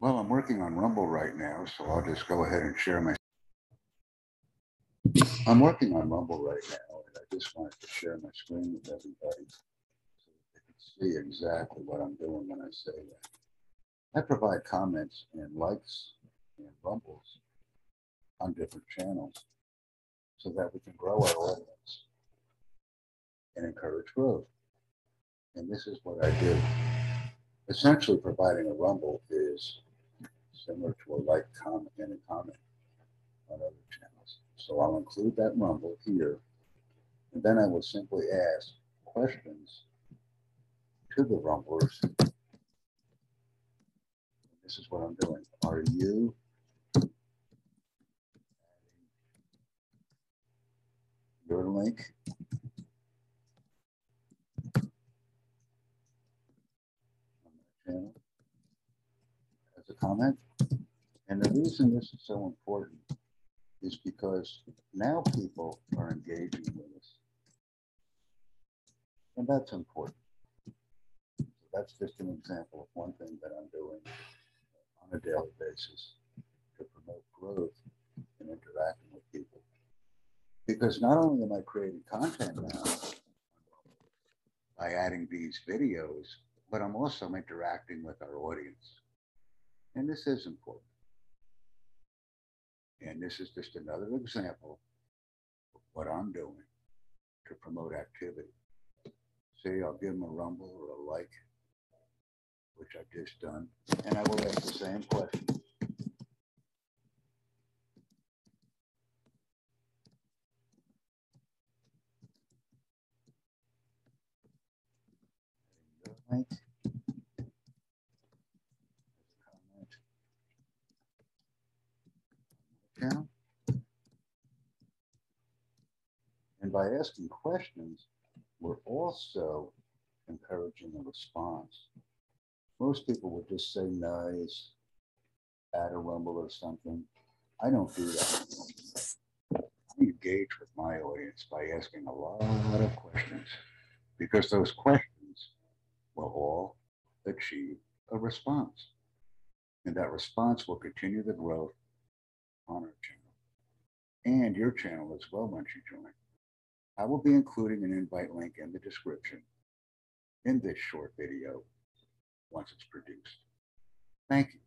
Well, I'm working on Rumble right now, so I'll just go ahead and share my. I'm working on Rumble right now, and I just wanted to share my screen with everybody so they can see exactly what I'm doing when I say that. I provide comments and likes and rumbles on different channels so that we can grow our audience and encourage growth. And this is what I do. Essentially, providing a rumble is similar to a like, comment, and a comment on other channels. So I'll include that rumble here. And then I will simply ask questions to the rumblers. This is what I'm doing. Are you your link on that channel as a comment? And the reason this is so important is because now people are engaging with us. And that's important. So that's just an example of one thing that I'm doing on a daily basis to promote growth and interacting with people. Because not only am I creating content now by adding these videos, but I'm also interacting with our audience. And this is important. And this is just another example of what I'm doing to promote activity. See, I'll give them a rumble or a like, which I've just done, and I will ask the same question. Comment. Channel. And by asking questions, we're also encouraging a response. Most people would just say nice, add a rumble or something. I don't do that. I engage with my audience by asking a lot of questions because those questions will all achieve a response. And that response will continue the growth on our channel and your channel as well once you join. I will be including an invite link in the description in this short video once it's produced. Thank you.